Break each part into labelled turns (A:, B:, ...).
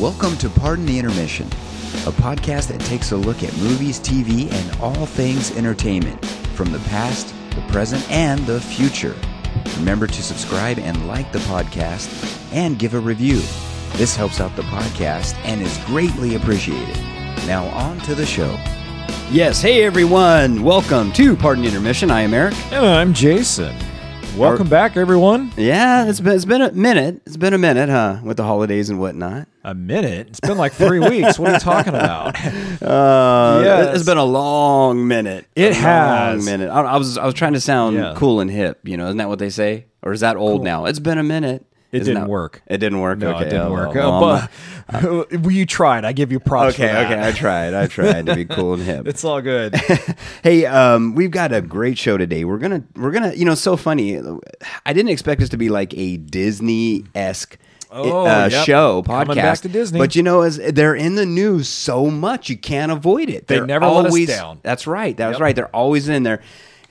A: Welcome to Pardon the Intermission, a podcast that takes a look at movies, TV, and all things entertainment from the past, the present, and the future. Remember to subscribe and like the podcast and give a review. This helps out the podcast and is greatly appreciated. Now, on to the show.
B: Yes, hey everyone, welcome to Pardon the Intermission. I am Eric.
C: And I'm Jason. Welcome back, everyone.
B: Yeah, it's been it's been a minute. It's been a minute, huh? With the holidays and whatnot.
C: A minute? It's been like three weeks. What are you talking about?
B: Uh,
C: Yes.
B: it's been a long minute.
C: It
B: A
C: has.
B: long minute. I, I was I was trying to sound
C: Yeah.
B: cool and hip. You know, isn't that what they say? Or is that old now? It's been a minute.
C: It
B: Isn't
C: didn't
B: that-
C: work.
B: It didn't work.
C: No,
B: okay,
C: it didn't
B: oh,
C: work.
B: well,
C: Uh,
B: well,
C: but well, you tried. I give you props.
B: okay, okay. I tried. I tried to be cool and hip.
C: It's all good.
B: hey, um, we've got a great show today. We're gonna, we're gonna, you know, so funny. I didn't expect this to be like a Disney esque.
C: Oh,
B: uh,
C: yep.
B: show podcast,
C: Coming back to Disney.
B: but you know, as they're in the news so much, you can't avoid it.
C: They
B: They're
C: never let us
B: always,
C: down.
B: That's right. That's
C: Yep.
B: right. They're always in there.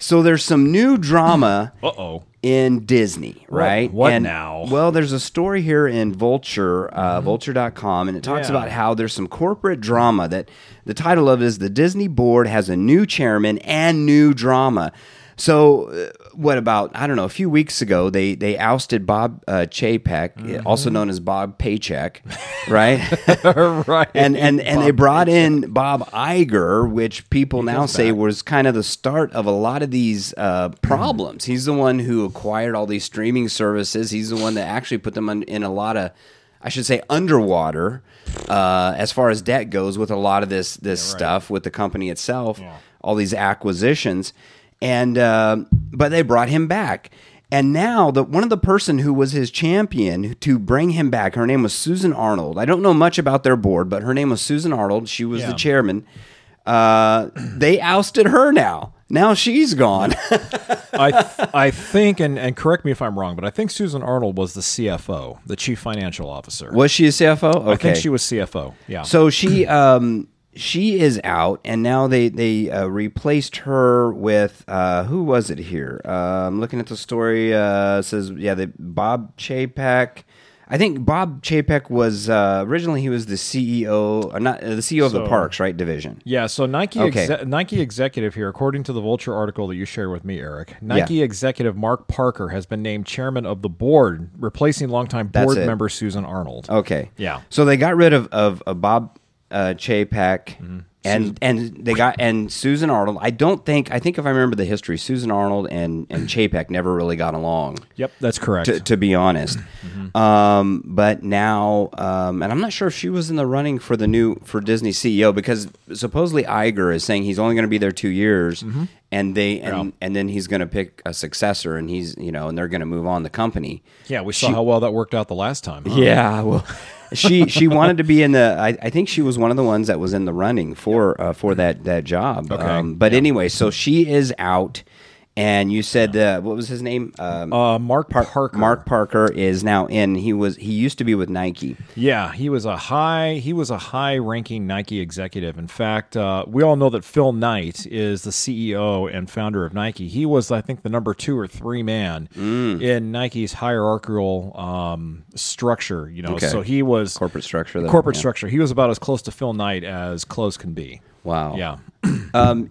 B: So there's some new drama
C: Uh oh.
B: in Disney, right?
C: what
B: And,
C: now? Mm-hmm.
B: Well, there's a story here in Vulture, uh, vulture.com, and it talks
C: Yeah.
B: about how there's some corporate drama that the title of it is The Disney Board has a new chairman and new drama. So, uh, what about, I don't know, a few weeks ago, they, they ousted Bob uh, Chapek,
C: Mm-hmm.
B: also known as Bob Paycheck, right?
C: right.
B: and and and they brought in Bob Iger, which people now say
C: back.
B: was kind of the start of a lot of these uh, problems. He's the one who acquired all these streaming services. He's the one that actually put them in, in a lot of, I should say, underwater uh, as far as debt goes with a lot of this this stuff with the company itself. All these acquisitions, and uh, but they brought him back. And now the one of the person who was his champion to bring him back, her name was Susan Arnold. I don't know much about their board, but her name was Susan Arnold. She was the chairman. Uh, they ousted her now. Now she's gone.
C: I, th- I think, and, and correct me if I'm wrong, but I think Susan Arnold was the CFO, the chief financial officer.
B: was she a CFO? Okay.
C: I think she was CFO. Yeah.
B: So she um she is out, and now they they uh, replaced her with uh, who was it here? Uh, I'm looking at the story. Uh, says yeah, the Bob Chapek. I think Bob Chapek was uh, originally he was the CEO, uh, not uh, the CEO of the Parks right division.
C: Yeah, so Nike
B: Okay.
C: exe- Nike executive here, according to the Vulture article that you shared with me, Eric, Nike executive Mark Parker has been named chairman of the board, replacing longtime board member Susan Arnold.
B: Okay.
C: Yeah.
B: So they got rid of of, of Bob uh, Chapek.
C: Mm-hmm.
B: And and they got and Susan Arnold. I don't think I think if I remember the history, Susan Arnold and and Chapek never really got along.
C: Yep, that's correct.
B: to, to be honest. Um, but now, um, and I'm not sure if she was in the running for the new for Disney CEO because supposedly Iger is saying he's only going to be there two years, and they and and then he's going to pick a successor, and he's you know, and they're going to move on the company.
C: yeah, we saw how well that worked out the last time. huh?
B: Yeah, well, she she wanted to be in the. I, I think she was one of the ones that was in the running for uh, for that that job.
C: Okay.
B: Um, but anyway, so she is out, and you said uh, what was his name? Um,
C: Uh, Mark Parker.
B: Mark Parker is now in. He was he used to be with Nike.
C: Yeah, he was a high he was a high ranking Nike executive. In fact, uh, we all know that Phil Knight is the CEO and founder of Nike. He was, I think, the number two or three man
B: Mm.
C: in Nike's hierarchical um, structure. You know,
B: Okay.
C: so he was
B: Corporate structure there,
C: Corporate
B: yeah.
C: structure. He was about as close to Phil Knight as close can be.
B: Wow.
C: Yeah.
B: Um,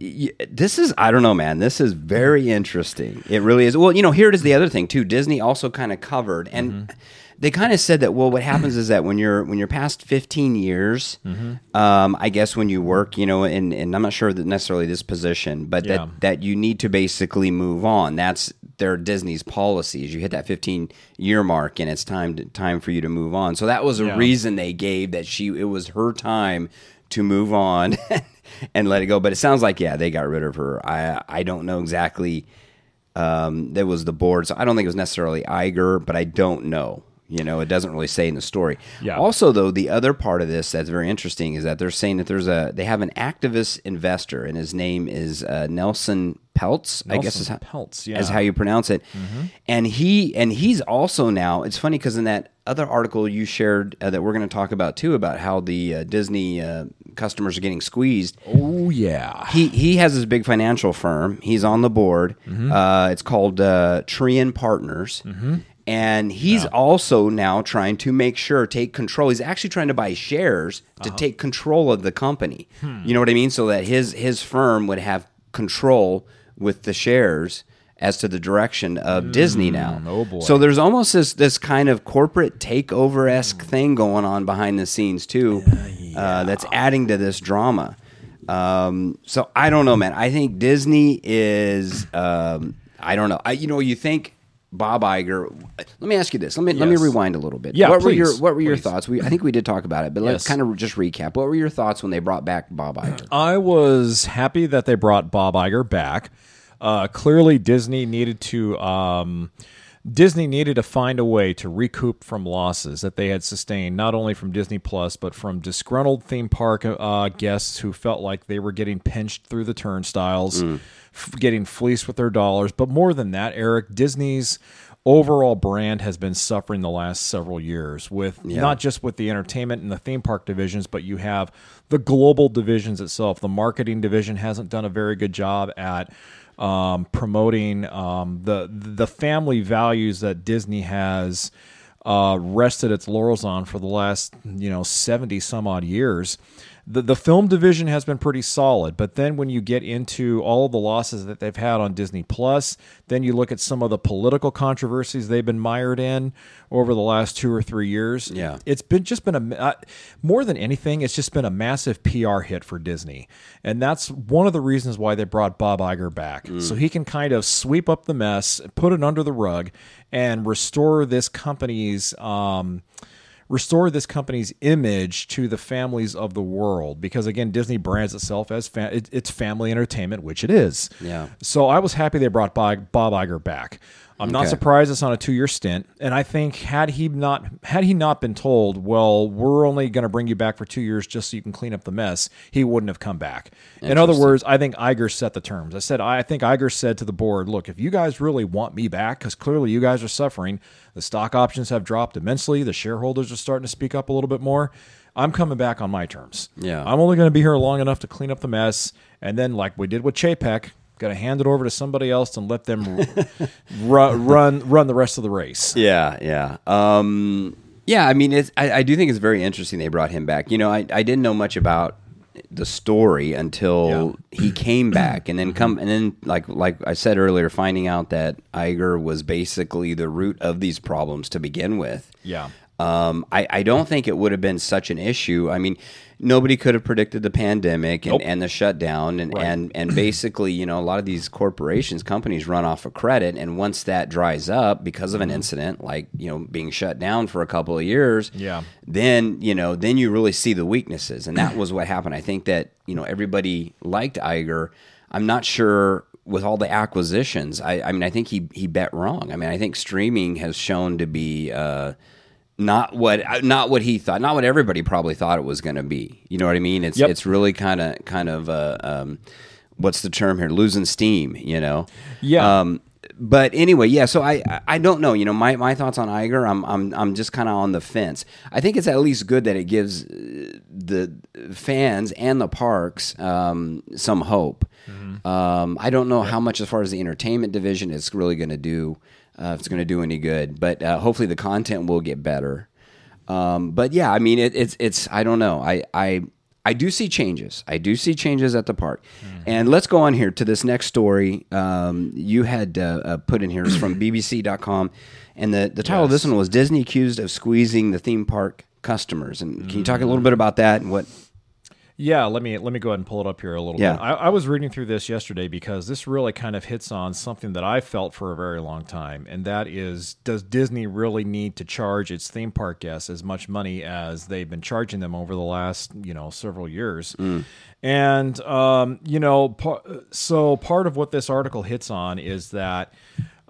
B: this is I don't know, man. This is very interesting. It really is. Well, you know, here it is. The other thing too. Disney also kind of covered and. They kind of said that. Well, what happens is that when you're when you're past 15 years, um, I guess when you work, you know, and, and I'm not sure that necessarily this position, but
C: Yeah.
B: that that you need to basically move on. That's their Disney's policies. You hit that 15 year mark, and it's time to, time for you to move on. So that was a
C: Yeah.
B: reason they gave that she it was her time to move on and let it go. But it sounds like yeah, they got rid of her. I I don't know exactly. Um, that was the board, so I don't think it was necessarily Iger, but I don't know. You know, it doesn't really say in the story.
C: Yeah.
B: Also, though, the other part of this that's very interesting is that they're saying that there's a they have an activist investor, and his name is uh, Nelson Peltz. I guess is
C: Nelson
B: how,
C: Peltz, yeah.
B: is how you pronounce it. And he and he's also now. It's funny because in that other article you shared uh, that we're going to talk about too about how the uh, Disney uh, customers are getting squeezed.
C: Oh yeah.
B: He he has his big financial firm. He's on the board. Uh, it's called uh, Trian Partners, And he's also now trying to make sure, take control. He's actually trying to buy shares to
C: Uh-huh.
B: take control of the company.
C: Hmm.
B: You know what I mean? So that his his firm would have control with the shares as to the direction of Disney now.
C: oh boy.
B: So there's almost this this kind of corporate takeover esque thing going on behind the scenes too. Uh, that's adding to this drama. Um, so I don't know, man. I think Disney is. Um, I don't know. I, you know, you think Bob Iger. Let me ask you this. Let me let me rewind a little bit.
C: Yeah,
B: what were your What were your thoughts? We I think we did talk about it, but let's kind of just recap. What were your thoughts when they brought back Bob Iger?
C: I was happy that they brought Bob Iger back. Uh, clearly, Disney needed to um, Disney needed to find a way to recoup from losses that they had sustained, not only from Disney Plus but from disgruntled theme park uh, guests who felt like they were getting pinched through the turnstiles, f- getting fleeced with their dollars. But more than that, Eric, Disney's overall brand has been suffering the last several years with not just with the entertainment and the theme park divisions, but you have the global divisions itself. The marketing division hasn't done a very good job at um, promoting um, the the family values that Disney has uh, rested its laurels on for the last you know seventy some odd years. The the film division has been pretty solid, but then when you get into all the losses that they've had on Disney Plus, then you look at some of the political controversies they've been mired in over the last two or three years.
B: Yeah.
C: it's been just been a uh, more than anything, it's just been a massive PR hit for Disney, and that's one of the reasons why they brought Bob Iger back, so he can kind of sweep up the mess, put it under the rug, and restore this company's. Um, restore this company's image to the families of the world. Because again disney brands itself as fa- it, it's family entertainment which it is.
B: Yeah.
C: so i was happy they brought bob, bob Iger back i'm not surprised it's on a two-year stint. And i think had he not had he not been told well we're only going to bring you back for two years just so you can clean up the mess he wouldn't have come back. In other words i think Iger set the terms. I said i think Iger said to the board look if you guys really want me back because clearly you guys are suffering the stock options have dropped immensely the shareholders are starting to speak up a little bit more i'm coming back on my terms.
B: Yeah.
C: i'm only going to be here long enough to clean up the mess. And then like we did with chapek Got to hand it over to somebody else and let them run, run run the rest of the race.
B: Yeah, yeah, um, yeah. I mean, it's, I, I do think it's very interesting they brought him back. You know, I, I didn't know much about the story until he came back, and then come and then like like I said earlier, finding out that Iger was basically the root of these problems to begin with.
C: Yeah.
B: Um, I, I don't think it would have been such an issue. I mean, nobody could have predicted the pandemic and,
C: Nope.
B: and the shutdown and,
C: Right.
B: and and basically, you know, a lot of these corporations, companies run off of credit and once that dries up because of
C: Mm-hmm.
B: an incident like, you know, being shut down for a couple of years,
C: Yeah.
B: then, you know, then you really see the weaknesses. And that was what happened. I think that, you know, everybody liked Iger. I'm not sure with all the acquisitions. I, I mean, I think he he bet wrong. I mean, I think streaming has shown to be uh, not what not what he thought, not what everybody probably thought it was going to be. You know what I mean? It's
C: Yep.
B: it's really kind of kind of uh, um, what's the term here? Losing steam. You know?
C: Yeah.
B: Um, but anyway, yeah. So I, I- don't know. You know, my, my thoughts on Iger. I'm I'm I'm just kind of on the fence. I think it's at least good that it gives uh, the fans and the parks um, some hope. Um, I don't know how much as far as the entertainment division is really going to do. Uh, if it's going to do any good, but uh, hopefully the content will get better. Um, but yeah, I mean, it, it's it's I don't know. I I I do see changes. I do see changes at the park. And let's go on here to this next story. Um, you had uh, uh, put in here is from BBC.com, and the the title of this one was Disney accused of squeezing the theme park customers. And can you talk a little bit about that and what?
C: Yeah, let me let me go ahead and pull it up here a little
B: Yeah.
C: bit. I, I was reading through this yesterday because this really kind of hits on something that I felt for a very long time, and that is, does Disney really need to charge its theme park guests as much money as they've been charging them over the last you know several years? And um, you know, par- so part of what this article hits on is that.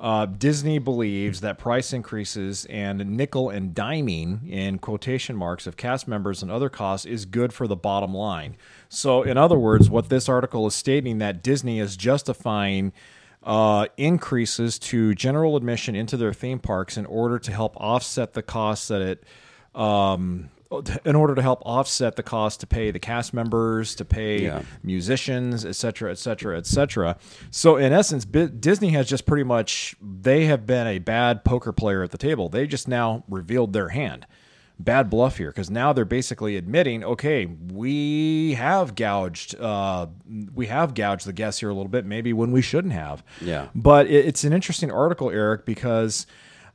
C: Uh, Disney believes that price increases and nickel and diming in quotation marks of cast members and other costs is good for the bottom line. So, in other words, what this article is stating that Disney is justifying uh, increases to general admission into their theme parks in order to help offset the costs that it um, in order to help offset the cost to pay the cast members, to pay
B: Yeah.
C: musicians, et cetera, et cetera, et cetera. So in essence, Disney has just pretty much they have been a bad poker player at the table. They just now revealed their hand. Bad bluff here because now they're basically admitting, okay, we have gouged, uh, we have gouged the guests here a little bit, maybe when we shouldn't have.
B: Yeah.
C: But it, it's an interesting article, Eric, because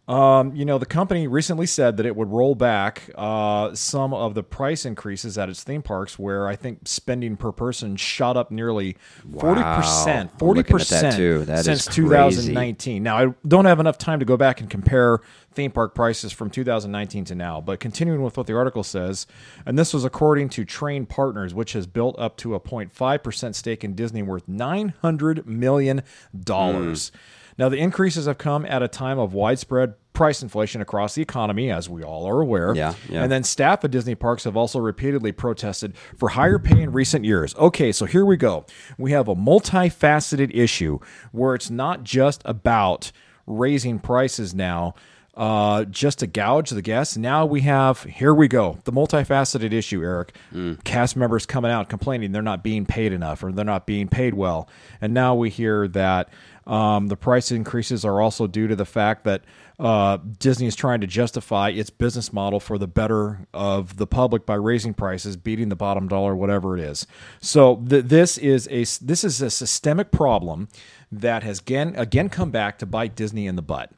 C: um, you know the company recently said that it would roll back uh, some of the price increases at its theme parks, where I think spending per person shot up nearly forty percent, forty
B: looking at that
C: percent
B: too. That is
C: since 2019. Now I don't have enough time to go back and compare theme park prices from 2019 to now, but continuing with what the article says, and this was according to Trian Partners, which has built up to a 0.5 percent stake in Disney, worth 900 million dollars.
B: Hmm.
C: Now, the increases have come at a time of widespread price inflation across the economy, as we all are aware.
B: Yeah, yeah.
C: And then staff at Disney parks have also repeatedly protested for higher pay in recent years. Okay, so here we go. We have a multifaceted issue where it's not just about raising prices now. Uh, just to gouge the guests. Now we have, here we go, the multifaceted issue, Eric. Cast members coming out complaining they're not being paid enough or they're not being paid well. And now we hear that um, the price increases are also due to the fact that uh, Disney is trying to justify its business model for the better of the public by raising prices, beating the bottom dollar, whatever it is. So th- this is a this is a systemic problem that has again again come back to bite Disney in the butt,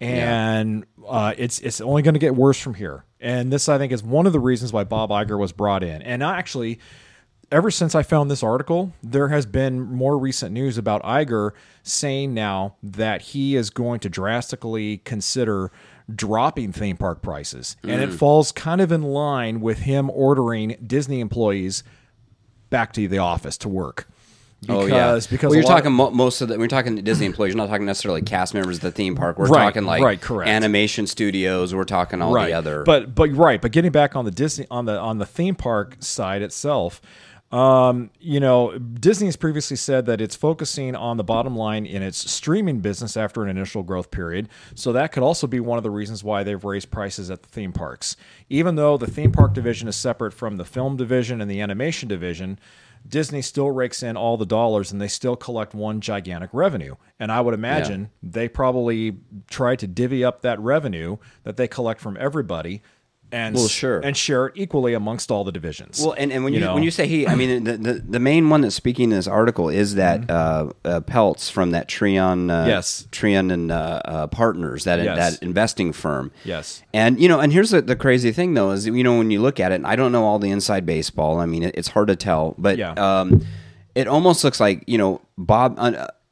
C: and uh, it's it's only going to get worse from here. And this, I think, is one of the reasons why Bob Iger was brought in. And I actually ever since I found this article, there has been more recent news about Iger saying now that he is going to drastically consider dropping theme park prices. And
B: Mm.
C: it falls kind of in line with him ordering Disney employees back to the office to work. Because,
B: oh yeah,
C: because
B: well, you're talking mo- most of the. We're talking Disney employees. You're not talking necessarily cast members of the theme park. We're
C: Right,
B: talking like
C: right, correct.
B: animation studios. We're talking all the other.
C: But but right, but getting back on the Disney on the on the theme park side itself, um, you know, Disney has previously said that it's focusing on the bottom line in its streaming business after an initial growth period. So that could also be one of the reasons why they've raised prices at the theme parks. Even though the theme park division is separate from the film division and the animation division, Disney still rakes in all the dollars and they still collect one gigantic revenue. And I would imagine they probably try to divvy up that revenue that they collect from everybody and
B: Well, sure.
C: and share it equally amongst all the divisions.
B: Well, and, and when you,
C: know?
B: when you say he, I mean the, the the main one that's speaking in this article is that uh, uh, Peltz from that Trian, uh,
C: Mm-hmm. Yes.
B: Trian and uh, uh, Partners, that
C: Yes.
B: that investing firm.
C: Yes.
B: and you know, and here's the, the crazy thing though is you know when you look at it, and I don't know all the inside baseball. I mean, it, it's hard to tell, but
C: Yeah.
B: um, it almost looks like you know Bob.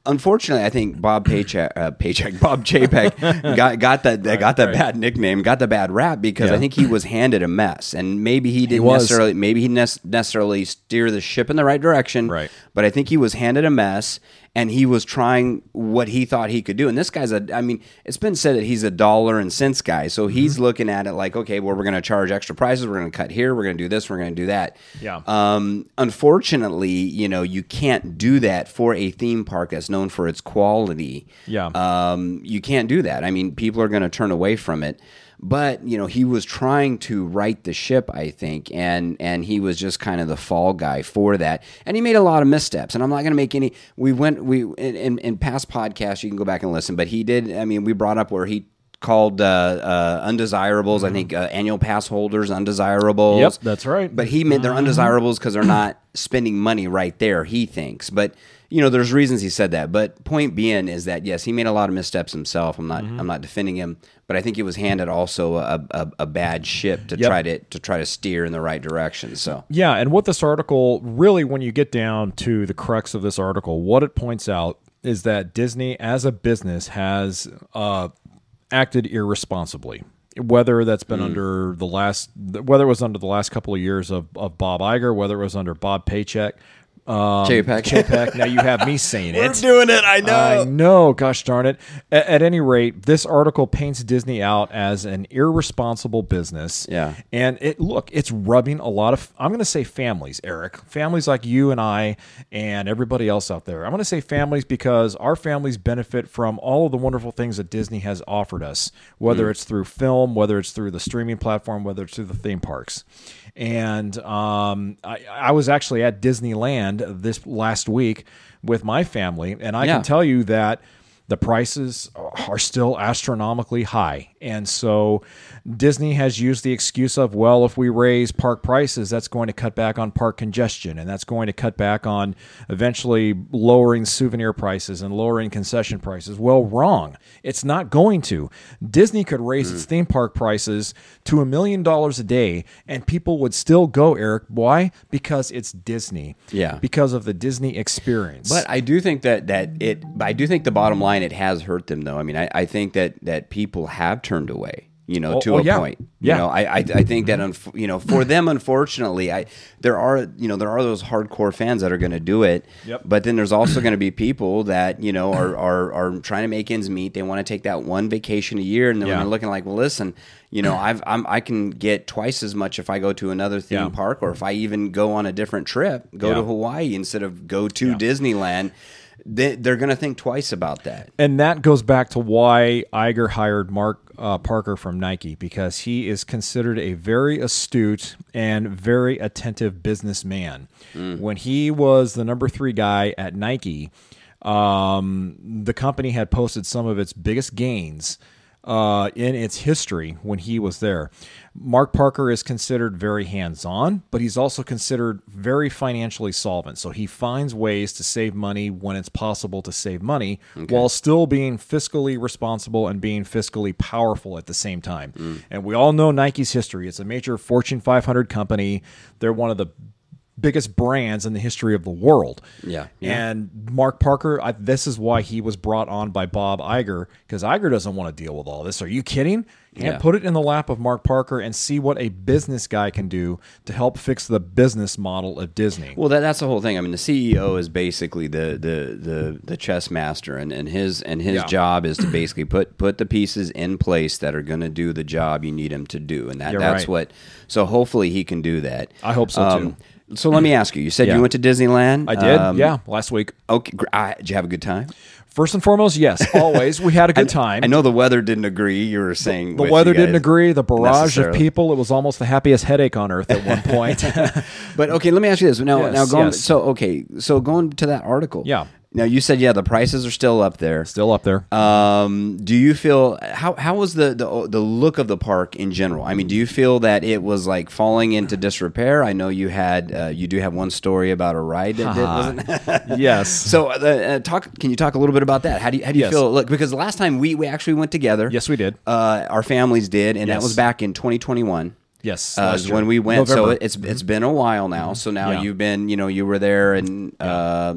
B: Un, Unfortunately, I think Bob Paycheck, uh, Paycheck, Bob Chapek got got that got that
C: right.
B: bad nickname, got the bad rap because
C: Yeah.
B: I think he was handed a mess, and maybe he didn't
C: was.
B: necessarily maybe he nec- necessarily steer the ship in the right direction.
C: Right.
B: But I think he was handed a mess and he was trying what he thought he could do. And this guy's a I mean, it's been said that he's a dollar and cents guy. So
C: Mm-hmm.
B: he's looking at it like, okay, well, we're going to charge extra prices. We're going to cut here. We're going to do this. We're going to do that.
C: Yeah.
B: Um, unfortunately, you know, you can't do that for a theme park that's known for its quality.
C: Yeah.
B: Um, you can't do that. I mean, people are going to turn away from it. But you know, he was trying to right the ship, I think, and and he was just kind of the fall guy for that. And he made a lot of missteps. And I'm not going to make any. We went we in, in in past podcasts. You can go back and listen. But he did. I mean, we brought up where he called uh, uh, undesirables. I think uh, annual pass holders undesirables.
C: Yep, that's right.
B: But he meant they're undesirables because they're not spending money right there. He thinks, but you know, there's reasons he said that. But point being is that yes, he made a lot of missteps himself. I'm not,
C: Mm-hmm.
B: I'm not defending him, but I think he was handed also a, a, a bad ship to
C: Yep.
B: try to to try to steer in the right direction. So
C: Yeah, and what this article really, when you get down to the crux of this article, what it points out is that Disney, as a business, has uh, acted irresponsibly. Whether that's been hmm. under the last, whether it was under the last couple of years of, of Bob Iger, whether it was under Bob Paycheck, Um,
B: Chapek.
C: Chapek. Now you have me saying it.
B: We're doing it. I know.
C: I know, gosh darn it. At, at any rate, this article paints Disney out as an irresponsible business.
B: Yeah.
C: And it look, it's rubbing a lot of I'm going to say families, Eric. Families like you and I and everybody else out there. I'm going to say families because our families benefit from all of the wonderful things that Disney has offered us, whether it's through film, whether it's through the streaming platform, whether it's through the theme parks. And um, I, I was actually at Disneyland this last week with my family, and I
B: Yeah.
C: can tell you that the prices are still astronomically high. And so Disney has used the excuse of, well, if we raise park prices, that's going to cut back on park congestion and that's going to cut back on eventually lowering souvenir prices and lowering concession prices. Well, wrong. It's not going to. Disney could raise its mm. theme park prices to a million dollars a day and people would still go, Eric. Why? Because it's Disney.
B: Yeah.
C: Because of the Disney experience.
B: But I do think that that it. But I do think the bottom line it has hurt them though. I mean, I, I think that that people have turned away. You know,
C: Oh,
B: to
C: oh,
B: a
C: yeah.
B: point. You
C: Yeah.
B: know, I I, I think that unf- you know for them, unfortunately, I there are you know there are those hardcore fans that are going to do it.
C: Yep.
B: But then there's also going to be people that you know are, are are trying to make ends meet. They want to take that one vacation a year, and
C: Yeah.
B: they're looking like, well, listen, you know, I've I'm, I can get twice as much if I go to another theme
C: Yeah.
B: park, or if I even go on a different trip, go to Hawaii instead of go to Disneyland. They, they're going to think twice about that.
C: And that goes back to why Iger hired Mark uh, Parker from Nike because he is considered a very astute and very attentive businessman. When he was the number three guy at Nike, um, the company had posted some of its biggest gains. Uh, in its history when he was there. Mark Parker is considered very hands on, but he's also considered very financially solvent. So he finds ways to save money when it's possible to save money while still being fiscally responsible and being fiscally powerful at the same time. And we all know Nike's history. It's a major Fortune 500 company, they're one of the biggest brands in the history of the world.
B: Yeah, yeah.
C: And Mark Parker, I, this is why he was brought on by Bob Iger because Iger doesn't want to deal with all this. Are you kidding? And
B: Yeah.
C: put it in the lap of Mark Parker and see what a business guy can do to help fix the business model of Disney.
B: Well, that, that's the whole thing. I mean, the CEO is basically the the the, the chess master, and, and his and his
C: Yeah.
B: job is to basically put put the pieces in place that are going to do the job you need him to do, and that
C: You're
B: that's
C: right.
B: what. So hopefully he can do that.
C: I hope so, too.
B: Um, So let me ask you. You said
C: Yeah.
B: you went to Disneyland.
C: I did,
B: Um,
C: yeah, last week.
B: Okay. I, did you have a good time?
C: First and foremost, yes, always. We had a good time.
B: I know the weather didn't agree. You were saying
C: the
B: with
C: weather didn't agree. The barrage of people, it was almost the happiest headache on earth at one point.
B: But okay, let me ask you this. Now,
C: Yes,
B: now going
C: yes.
B: so okay, so going to that article.
C: Yeah.
B: Now you said yeah, the prices are still up there.
C: Still up there.
B: Um, do you feel how how was the, the the look of the park in general? I mean, do you feel that it was like falling into disrepair? I know you had uh, you do have one story about a ride that did, wasn't
C: yes.
B: So uh, uh, talk. Can you talk a little bit about that? How do you how do you
C: Yes.
B: feel? Look, because the last time we we actually went together.
C: Yes, we did.
B: Uh, our families did, and that was back in 2021.
C: Yes,
B: uh, when we went. So
C: November.
B: it- it's it's been a while now. So now
C: Yeah.
B: you've been, you know, you were there and uh,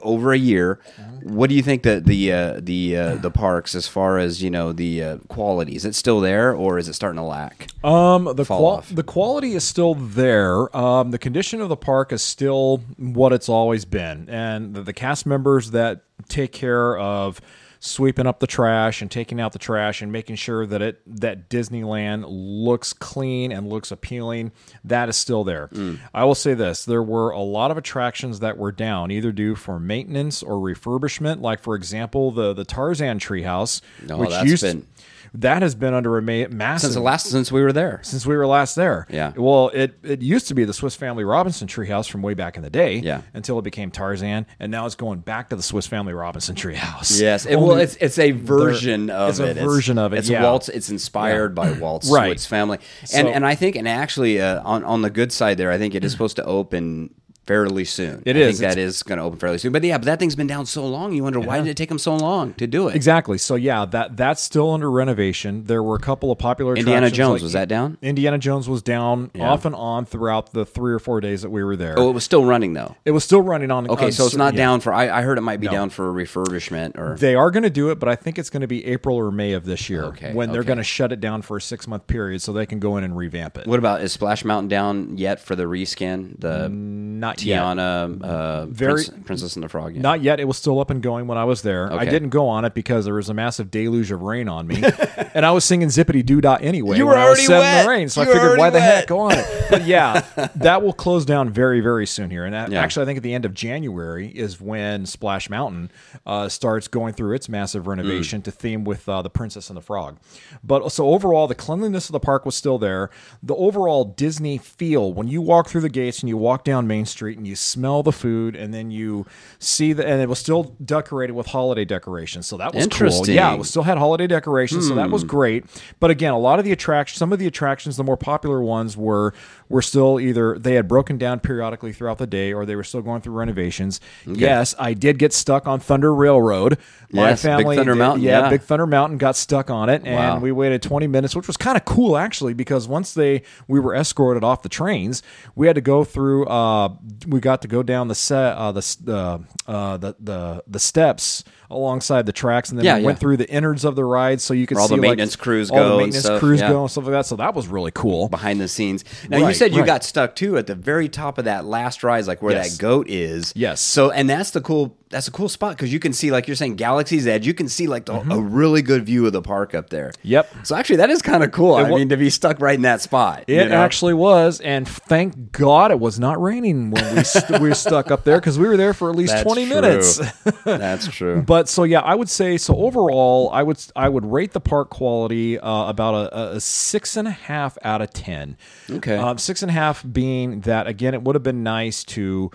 B: over a year. What do you think that the uh, the uh, the parks, as far as you know, the uh, quality is it still there or is it starting to lack?
C: Um, the qual- the quality is still there. Um, the condition of the park is still what it's always been, and the, the cast members that take care of sweeping up the trash and taking out the trash and making sure that it that Disneyland looks clean and looks appealing, that is still there.
B: Mm.
C: I will say this: there were a lot of attractions that were down, either due for maintenance or refurbishment. Like for example, the the Tarzan treehouse,
B: No,
C: which
B: that's
C: used
B: been-
C: that has been under a ma- massive
B: Since the last since we were there.
C: since we were last there.
B: Yeah.
C: Well, it it used to be the Swiss Family Robinson treehouse from way back in the day.
B: Yeah.
C: Until it became Tarzan, and now it's going back to the Swiss Family Robinson treehouse.
B: Yes, it, well, it's it's a version of it.
C: it's a
B: it.
C: version of it,
B: It's
C: yeah.
B: Walt's. It's inspired by Walt's
C: Right.
B: Swiss family, and
C: So-
B: and I think, and actually, uh, on on the good side there, I think it is supposed to open fairly soon.
C: It
B: I
C: is.
B: Think that
C: It's-
B: going to open fairly soon. But yeah, but that thing's been down so long. You wonder why did it take them so long to do it?
C: Exactly. So yeah, that that's still under renovation. There were a couple of popular
B: Indiana Jones
C: like-
B: was that down?
C: Indiana Jones was down off and on throughout the three or four days that we were there.
B: Oh, it was still running though.
C: It was still running on.
B: Okay,
C: on
B: so it's not
C: yeah.
B: down for. I, I heard it might be
C: No.
B: down for refurbishment or.
C: They are going to do it, but I think it's going to be April or May of this year
B: Okay,
C: when they're going to shut it down for a six month period so they can go in and revamp it.
B: what about is Splash Mountain down yet for the reskin? The
C: Not.
B: Tiana, uh,
C: Very-
B: Prince- Princess and the Frog. Yeah.
C: Not yet. It was still up and going when I was there. I didn't go on it because there was a massive deluge of rain on me, and I was singing zippity doo dah anyway.
B: You were
C: I
B: already
C: set in the rain, so
B: You
C: I figured, why
B: already
C: the heck go on it? But yeah, that will close down very, very soon here. And that-
B: Yeah.
C: actually, I think at the end of January is when Splash Mountain uh, starts going through its massive
B: Mm.
C: renovation to theme with uh, the Princess and the Frog. But so overall, the cleanliness of the park was still there. The overall Disney feel when you walk through the gates and you walk down Main Street and you smell the food, and then you see the and it was still decorated with holiday decorations. So that was cool. Yeah, it was still had holiday decorations, so that was hmm. great. But again, a lot of the attractions, some of the attractions, the more popular ones were were still either they had broken down periodically throughout the day, or they were still going through renovations. Yes, I did get stuck on Thunder Railroad. My
B: Yes, Big
C: family,
B: Thunder
C: did-
B: Mountain,
C: yeah,
B: yeah.
C: Big Thunder Mountain got stuck on it, and
B: Wow.
C: we waited 20 minutes, which was kind of cool actually, because once they we were escorted off the trains, we had to go through. Uh, we got to go down the set, uh, the uh, uh, the the the steps alongside the tracks, and then
B: Yeah,
C: we went through the innards of the ride, so you could
B: Where all
C: see
B: the
C: like,
B: maintenance crews
C: all
B: go
C: the
B: and
C: maintenance
B: stuff,
C: crews
B: yeah.
C: go and stuff like that. So that was really cool.
B: behind the scenes. Now you said you
C: right.
B: got stuck too at the very top of that last rise, like where
C: Yes.
B: that goat is.
C: Yes.
B: So and that's the cool. That's a cool spot because you can see, like you're saying, Galaxy's Edge. You can see like the,
C: Mm-hmm.
B: a really good view of the park up there.
C: Yep.
B: So actually, that is kind of cool. I mean, to be stuck right in that spot.
C: It
B: you know?
C: actually was, and thank God it was not raining when we st- we were stuck up there because we were there for at least
B: That's
C: twenty
B: true.
C: minutes.
B: that's true.
C: But so yeah, I would say so overall, I would I would rate the park quality uh, about a, a six and a half out of ten.
B: Okay.
C: um, six and a half being that again, it would have been nice to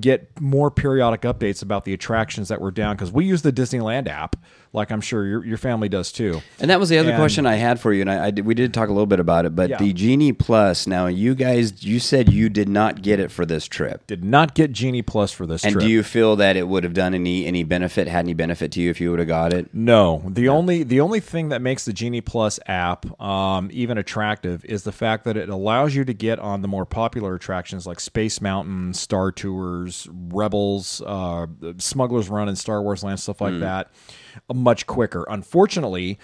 C: get more periodic updates about the attractions that were down because we use the Disneyland app, like I'm sure your your family does too.
B: And that was the other
C: And-
B: question I had for you, and I, I did, we did talk a little bit about it. But
C: Yeah.
B: the Genie Plus. Now, you guys, you said you did not get it for this trip.
C: Did not get Genie Plus for this trip.
B: And
C: trip.
B: do you feel that it would have done any any benefit, had any benefit to you if you would have got it?
C: No, the only the only thing that makes the Genie Plus app um, even attractive is the fact that it allows you to get on the more popular attractions like Space Mountain, Star Tours, Rebels, uh, Smuggler's Run, and Star Wars Land, stuff like that, uh, much quicker. Unfortunately,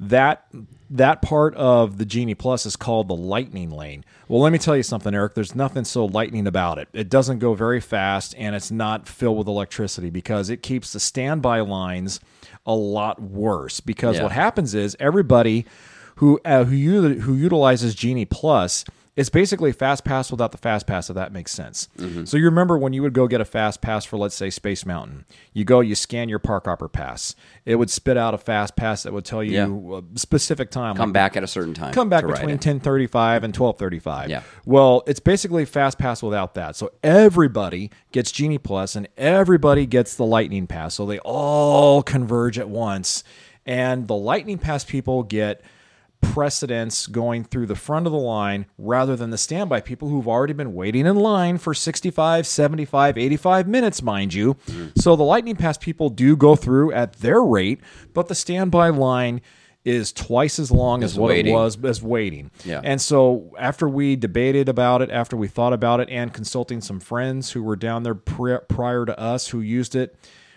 C: that that part of the Genie Plus is called the Lightning Lane. Well, let me tell you something, Eric. There's nothing so lightning about it. It doesn't go very fast, and it's not filled with electricity because it keeps the standby lines a lot worse. Because
B: Yeah.
C: what happens is everybody who uh, who who utilizes Genie Plus is basically fast pass without the fast pass. If that makes sense. Mm-hmm. So you remember when you would go get a fast pass for let's say Space Mountain, you go you scan your park hopper pass. It would spit out a fast pass that would tell you a specific time.
B: Come
C: like
B: back at a certain time.
C: come back between 1035 and 1235
B: Yeah.
C: well it's basically fast pass without that so everybody gets genie plus and everybody gets the lightning pass so they all converge at once and the lightning pass people get precedence going through the front of the line rather than the standby people who've already been waiting in line for 65 75 85 minutes mind you mm. so the lightning pass people do go through at their rate but the standby line is twice as long as
B: As
C: what
B: waiting.
C: it was as waiting.
B: Yeah.
C: And so after we debated about it, after we thought about it, and consulting some friends who were down there pri- prior to us who used it,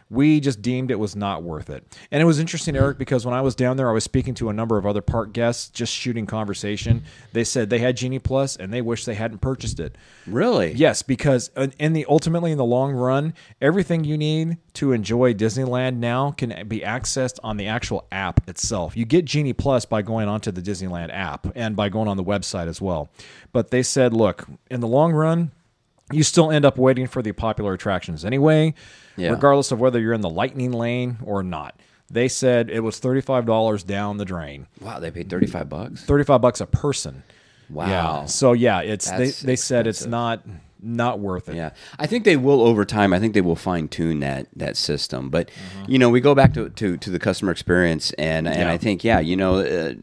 C: we just deemed it was not worth it. And it was interesting, Eric, because when I was down there, I was speaking to a number of other park guests, just shooting conversation. They said they had Genie Plus and they wish they hadn't purchased it.
B: Really?
C: Yes, because in- the ultimately in the long run, everything you need to enjoy Disneyland now can be accessed on the actual app itself. You get Genie Plus by going onto the Disneyland app and by going on the website as well. But they said, look, in the long run, you still end up waiting for the popular attractions anyway,
B: Yeah.
C: regardless of whether you're in the lightning lane or not. They said it was $35 down the drain.
B: Wow, they paid thirty five bucks.
C: 35 bucks a person.
B: Wow.
C: Yeah. So yeah, it's
B: That's
C: they they said it's not not worth it.
B: Yeah, I think they will over time. I think they will fine tune that that system. But
C: Mm-hmm.
B: you know, we go back to, to, to the customer experience, and and
C: Yeah.
B: I think yeah, you know, uh,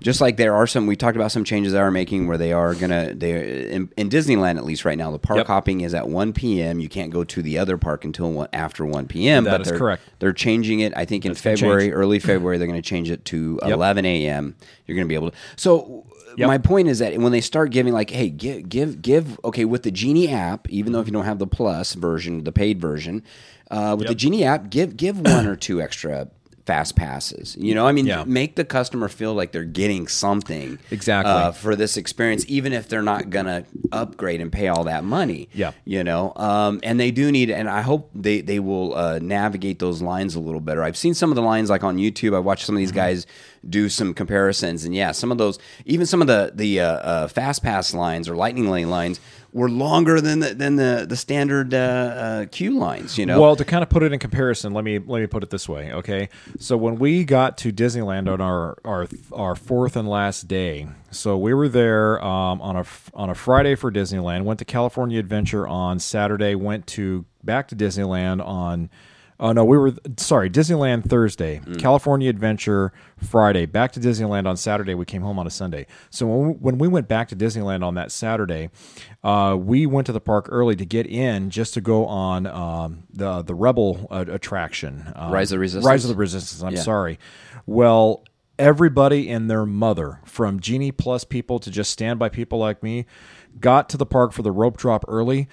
B: just like there are some, we talked about some changes they are making where they are gonna they in, in Disneyland at least right now, the park
C: Yep.
B: hopping is at one p.m. You can't go to the other park until one, after one p.m.
C: That
B: but
C: is
B: they're,
C: correct.
B: They're changing it. I think in
C: That's
B: February, early February, they're going to change it to
C: Yep.
B: eleven a.m. You're going to be able to. So.
C: Yep.
B: My point is that when they start giving like, hey, give give give okay with the Genie app, even though if you don't have the plus version, the paid version, uh, with the Genie app, give give one or two extra fast passes. You know, I mean,
C: Yeah.
B: make the customer feel like they're getting something
C: Exactly.
B: uh, for this experience, even if they're not gonna upgrade and pay all that money.
C: Yeah.
B: you know, um, and they do need, and I hope they they will uh, navigate those lines a little better. I've seen some of the lines like on YouTube. I watched some of these
C: Mm-hmm.
B: guys do some comparisons, and yeah, some of those, even some of the the uh, uh, fast pass lines or lightning lane lines were longer than the than the the standard uh, uh, queue lines. You know,
C: Well, to kind of put it in comparison, let me let me put it this way, okay? So when we got to Disneyland on our our our fourth and last day, so we were there um, on a on a Friday for Disneyland. Went to California Adventure on Saturday. Went to back to Disneyland on. Oh no, we were sorry. Disneyland Thursday, California Adventure Friday, back to Disneyland on Saturday. We came home on a Sunday. So when we, when we went back to Disneyland on that Saturday, uh, we went to the park early to get in just to go on um, the the Rebel uh, attraction, um,
B: Rise of the Resistance?
C: Rise of the Resistance. I'm
B: Yeah.
C: sorry. Well, everybody and their mother, from Genie Plus people to just standby people like me, got to the park for the rope drop early.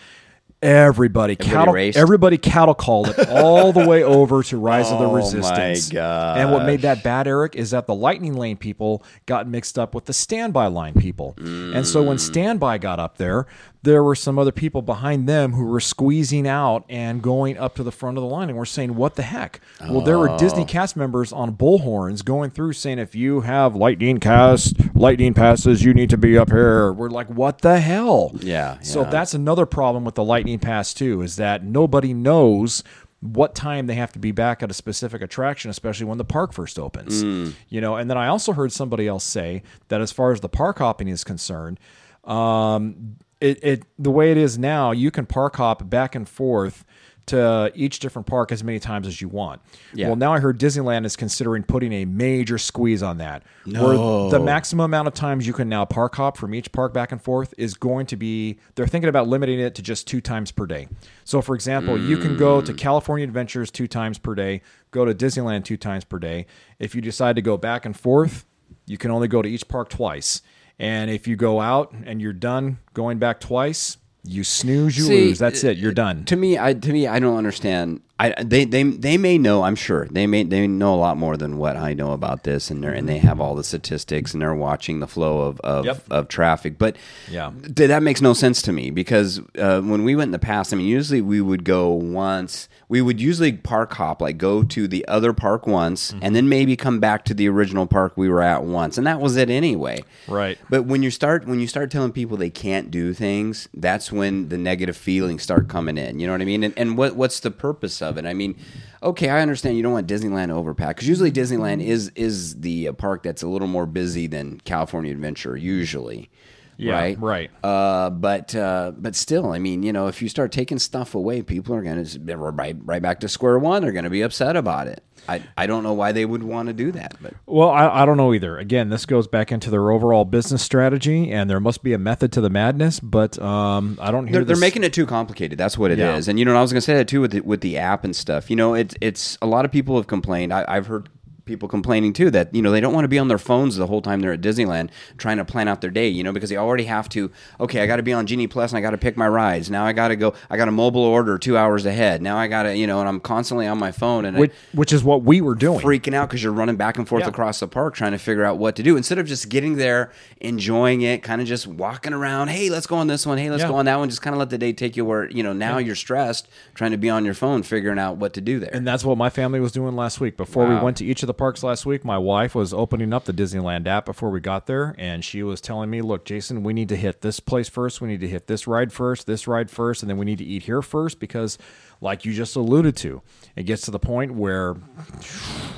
C: Everybody, cattle,
B: raced?
C: everybody cattle called it all the way over to Rise of the
B: Oh, my
C: Resistance. And what made that bad, Eric, is that the Lightning Lane people got mixed up with the Standby Line people. And so
B: Mm.
C: when Standby got up there, there were some other people behind them who were squeezing out and going up to the front of the line and we're saying, What the heck? Well, there were
B: Oh.
C: Disney cast members on bullhorns going through saying, If you have lightning cast, lightning passes, you need to be up here. We're like, What the hell?
B: Yeah,
C: So
B: yeah.
C: that's another problem with the lightning pass too, is that nobody knows what time they have to be back at a specific attraction, especially when the park first opens.
B: Mm.
C: You know, and then I also heard somebody else say that as far as the park hopping is concerned, um, it, it the way it is now, you can park hop back and forth to each different park as many times as you want.
B: Yeah.
C: Well, now I heard Disneyland is considering putting a major squeeze on that. Where the maximum amount of times you can now park hop from each park back and forth is going to be, they're thinking about limiting it to just two times per day. So, for example, you can go to mm. California Adventures two times per day, go to Disneyland two times per day. If you decide to go back and forth, you can only go to each park twice. And if you go out and you're done going back twice, you snooze, you
B: See,
C: lose. That's uh, it. You're done.
B: to me, I to me, I don't understand. I they they they may know. I'm sure they may they know a lot more than what I know about this, and they are and they have all the statistics, and they're watching the flow of of,
C: Yep.
B: of traffic. But
C: Yeah.
B: th- that makes no sense to me because uh, when we went in the past, I mean, usually we would go once. We would usually park hop, like go to the other park once,
C: Mm-hmm.
B: and then maybe come back to the original park we were at once, and that was it anyway.
C: Right.
B: But when you start when you start telling people they can't do things, that's when the negative feelings start coming in. You know what I mean? And, and what what's the purpose of it? I mean, okay, I understand you don't want Disneyland overpacked because usually Disneyland is is the uh, park that's a little more busy than California Adventure usually.
C: Yeah,
B: right.
C: right.
B: Uh, but uh, but still, I mean, you know, if you start taking stuff away, people are going to right right back to square one. They're going to be upset about it. I, I don't know why they would want to do that, but
C: Well, I, I don't know either. Again, this goes back into their overall business strategy, and there must be a method to the madness. But um, I don't hear
B: they're, they're making it too complicated. That's what it is.
C: Yeah.
B: And you know, I was going to say that too with the, with the app and stuff. You know, it's it's a lot of people have complained. I, I've heard people complaining too that you know they don't want to be on their phones the whole time they're at Disneyland trying to plan out their day. You know, because they already have to. Okay, I got to be on Genie Plus and I got to pick my rides. Now I got to go. I got a mobile order two hours ahead. Now I got to you know, and I'm constantly on my phone and I-
C: which, which is what we were doing.
B: freaking out because you're running back and forth
C: Yeah.
B: across the park trying to figure out what to do instead of just getting there, enjoying it, kind of just walking around. Hey, let's go on this one. Hey, let's
C: Yeah.
B: go on that one. Just kind of let the day take you where you know. Now you're stressed trying to be on your phone figuring out what to do there.
C: And that's what my family was doing last week. Before we went to each of the parks last week, my wife was opening up the Disneyland app before we got there, and she was telling me, "Look, Jason, we need to hit this place first. We need to hit this ride first, this ride first, and then we need to eat here first because, like you just alluded to, it gets to the point where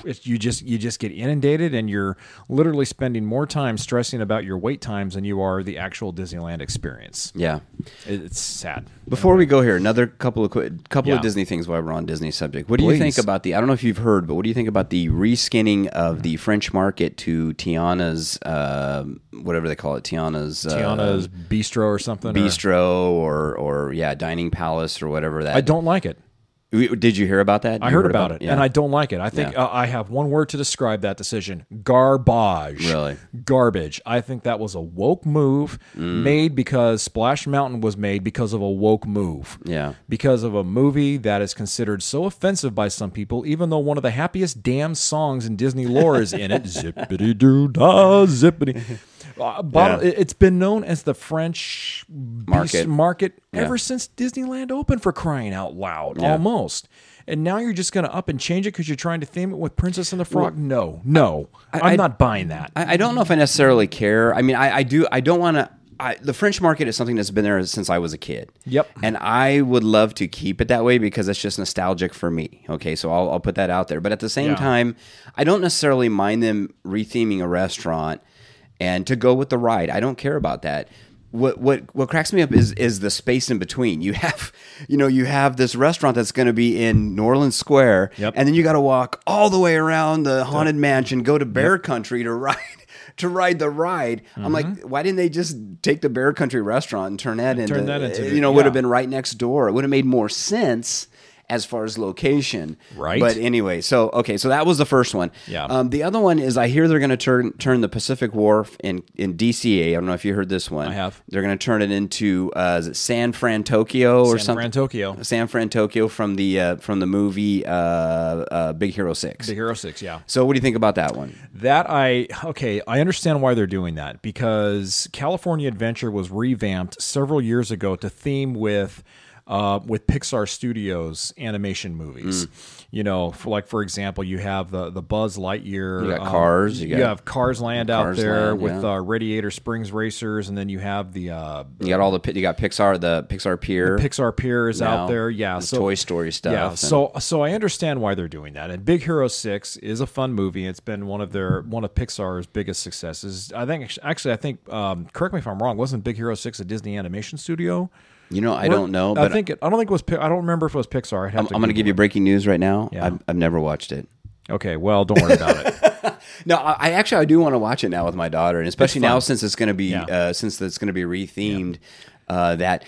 C: it's, you just you just get inundated, and you're literally spending more time stressing about your wait times than you are the actual Disneyland experience.
B: yeah.
C: It's sad.
B: Before we go here, another couple of qu- couple
C: Yeah.
B: of Disney things while we're on Disney subject. What do you think about the? I don't know if you've heard, but what do you think about the reskinning of the French market to Tiana's, uh, whatever they call it, Tiana's, uh,
C: Tiana's Bistro or something. or-
B: bistro or or yeah, dining palace or whatever that.
C: I don't like it.
B: Did you hear about that?
C: I
B: You
C: heard about it,
B: Yeah.
C: and I don't like it. I think
B: Yeah.
C: uh, I have one word to describe that decision: garbage.
B: Really?
C: garbage. I think that was a woke move
B: Mm.
C: made because Splash Mountain was made because of a woke move.
B: Yeah.
C: because of a movie that is considered so offensive by some people, even though one of the happiest damn songs in Disney lore is in it. zippity doo dah, zippity. Uh, bottom,
B: Yeah.
C: it- It's been known as the French
B: Market.
C: market
B: Yeah.
C: ever since Disneyland opened for crying out loud,
B: Yeah.
C: almost. And now you're just going to up and change it because you're trying to theme it with Princess and the Frog? no, no. I,
B: I-
C: am not buying that.
B: I, I don't know if I necessarily care. I mean, I, I do. I don't want to. I, the French market is something that's been there since I was a kid.
C: Yep.
B: And I would love to keep it that way because it's just nostalgic for me. Okay, so I'll, I'll put that out there. But at the same
C: Yeah.
B: time, I don't necessarily mind them retheming a restaurant and to go with the ride. I don't care about that. What what what cracks me up is is the space in between. You have you know you have this restaurant that's going to be in New Orleans Square,
C: Yep.
B: and then you got to walk all the way around the haunted mansion, go to Bear Country to ride to ride the ride. I'm like, why didn't they just take the Bear Country restaurant and turn that into
C: Mm-hmm. Turn that into
B: you
C: the-
B: know would have been right next door. It would have made more sense as far as location.
C: Right.
B: But anyway, so okay, so that was the first one.
C: Yeah.
B: Um, the other one is I hear they're going to turn turn the Pacific Wharf in in DCA. I don't know if you heard this one.
C: I have.
B: They're going to turn it into uh, is it San Fransokyo or something?
C: San
B: something.
C: Fransokyo.
B: San Fransokyo from the uh, from the movie uh, uh, Big Hero Six.
C: Big Hero 6, yeah.
B: So what do you think about that one?
C: That I okay, I understand why they're doing that because California Adventure was revamped several years ago to theme with uh, with Pixar Studios animation movies. You know, for like for example, you have the the Buzz Lightyear.
B: You got
C: um,
B: Cars, you
C: You, have Cars Land
B: Cars
C: out there
B: Land,
C: with
B: yeah.
C: uh, Radiator Springs Racers, and then you have the uh,
B: You got all the you got Pixar the Pixar Pier.
C: The Pixar Pier is
B: now,
C: out there. Yeah,
B: the
C: so
B: Toy Story stuff.
C: Yeah,
B: and-
C: so so I understand why they're doing that. And Big Hero Six is a fun movie. It's been one of their one of Pixar's biggest successes. I think actually I think um, correct me if I'm wrong. Wasn't Big Hero Six a Disney animation studio?
B: You know I don't know, but
C: I think it, I don't think it was. Pi- I don't remember if it was Pixar. I'd have
B: I'm,
C: to
B: I'm going to
C: Google
B: give you
C: it.
B: breaking news right now.
C: Yeah.
B: I've, I've never watched it.
C: Okay, well, don't worry about it.
B: No, I, I actually I do want to watch it now with my daughter, and especially now since it's going to be
C: Yeah.
B: uh, since it's going to be rethemed. Uh, that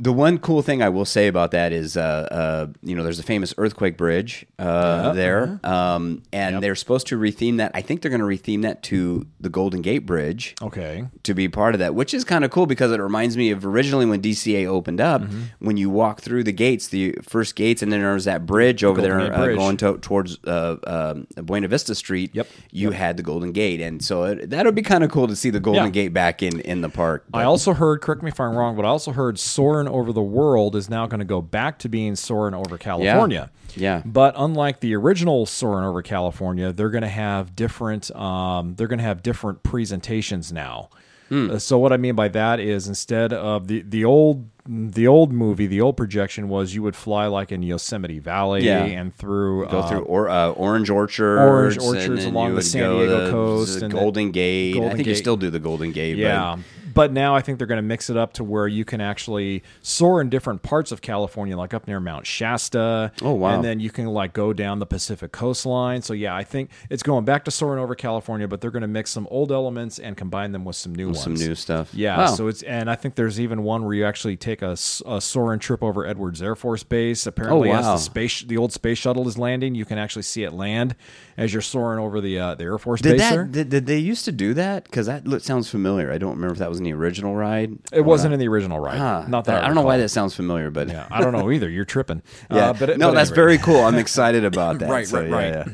B: the one cool thing I will say about that is, uh, uh, you know, there's a famous earthquake bridge uh, there,
C: uh-huh.
B: um, and they're supposed to retheme that. I think they're going to retheme that to the Golden Gate Bridge.
C: Okay.
B: to be part of that, which is kind of cool because it reminds me of originally when DCA opened up.
C: Mm-hmm.
B: When you walk through the gates, the first gates, and then there's that bridge over
C: Golden
B: there uh,
C: Bridge.
B: going to, towards uh, um Buena Vista Street.
C: Yep.
B: you had the Golden Gate, and so it, that would be kind of cool to see the Golden
C: Yeah.
B: Gate back in in the park.
C: I also heard, correct me if I'm wrong, but I also heard Over the World is now going to go back to being Soarin' Over California.
B: Yeah.
C: But unlike the original Soarin' Over California, they're going to have different. Um, they're going to have different presentations now.
B: Hmm.
C: Uh, So what I mean by that is instead of the the old the old movie, the old projection was you would fly like in Yosemite Valley
B: Yeah.
C: and through
B: Go
C: uh,
B: through or, uh, orange orchards,
C: Orange orchards along the San Diego
B: to
C: coast
B: the
C: and the-
B: Golden Gate. I
C: Golden
B: think you still do the Golden Gate.
C: Yeah. But now I think they're going to mix it up to where you can actually soar in different parts of California, like up near Mount Shasta.
B: Oh, wow.
C: And then you can like go down the Pacific coastline. So yeah, I think it's going back to soaring over California, but they're going to mix some old elements and combine them with some new
B: but
C: ones.
B: some new stuff.
C: Yeah,
B: Wow.
C: so it's and I think there's even one where you actually take a, s- a soaring trip over Edwards Air Force Base. Apparently, as
B: Oh, wow.
C: the space the old space shuttle is landing, you can actually see it land as you're soaring over the uh, the Air Force
B: Did
C: base
B: that?
C: there.
B: Did, did they used to do that? Because that look, sounds familiar. I don't remember if that was in the original ride.
C: It wasn't in the original ride.
B: Huh.
C: Not that
B: I, don't know why that sounds familiar, but
C: Yeah, I don't know either. You're tripping.
B: yeah.
C: Uh, but
B: no,
C: but
B: that's
C: anyway.
B: very cool. I'm excited about that.
C: Right,
B: So,
C: right,
B: yeah,
C: right.
B: yeah.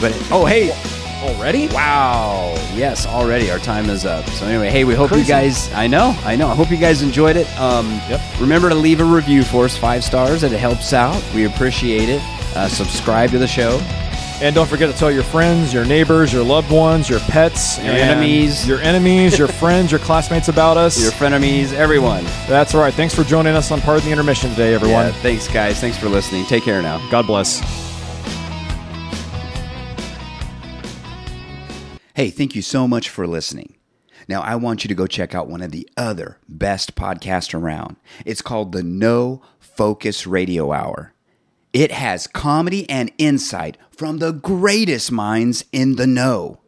B: But oh, hey,
C: already.
B: wow, yes, already our time is up. So anyway, hey, we hope you guys. I know, I know. I hope you guys enjoyed it. Um,
C: Yep.
B: Remember to leave a review for us, five stars. It helps out. We appreciate it. Uh, subscribe to the show.
C: And don't forget to tell your friends, your neighbors, your loved ones, your pets,
B: Your enemies.
C: your enemies, your friends, your classmates about us.
B: Your frenemies, everyone.
C: That's right. Thanks for joining us on Pardon the Intermission today, everyone.
B: Yeah, thanks, guys. Thanks for listening. Take care now.
C: God bless.
A: Hey, thank you so much for listening. Now, I want you to go check out one of the other best podcasts around. It's called the No Focus Radio Hour. It has comedy and insight from the greatest minds in the know.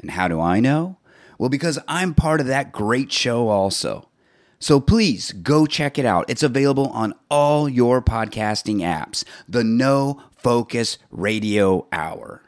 A: And how do I know? Well, because I'm part of that great show also.
B: So please go check it out. It's available on all your podcasting apps. The No Focus Radio Hour.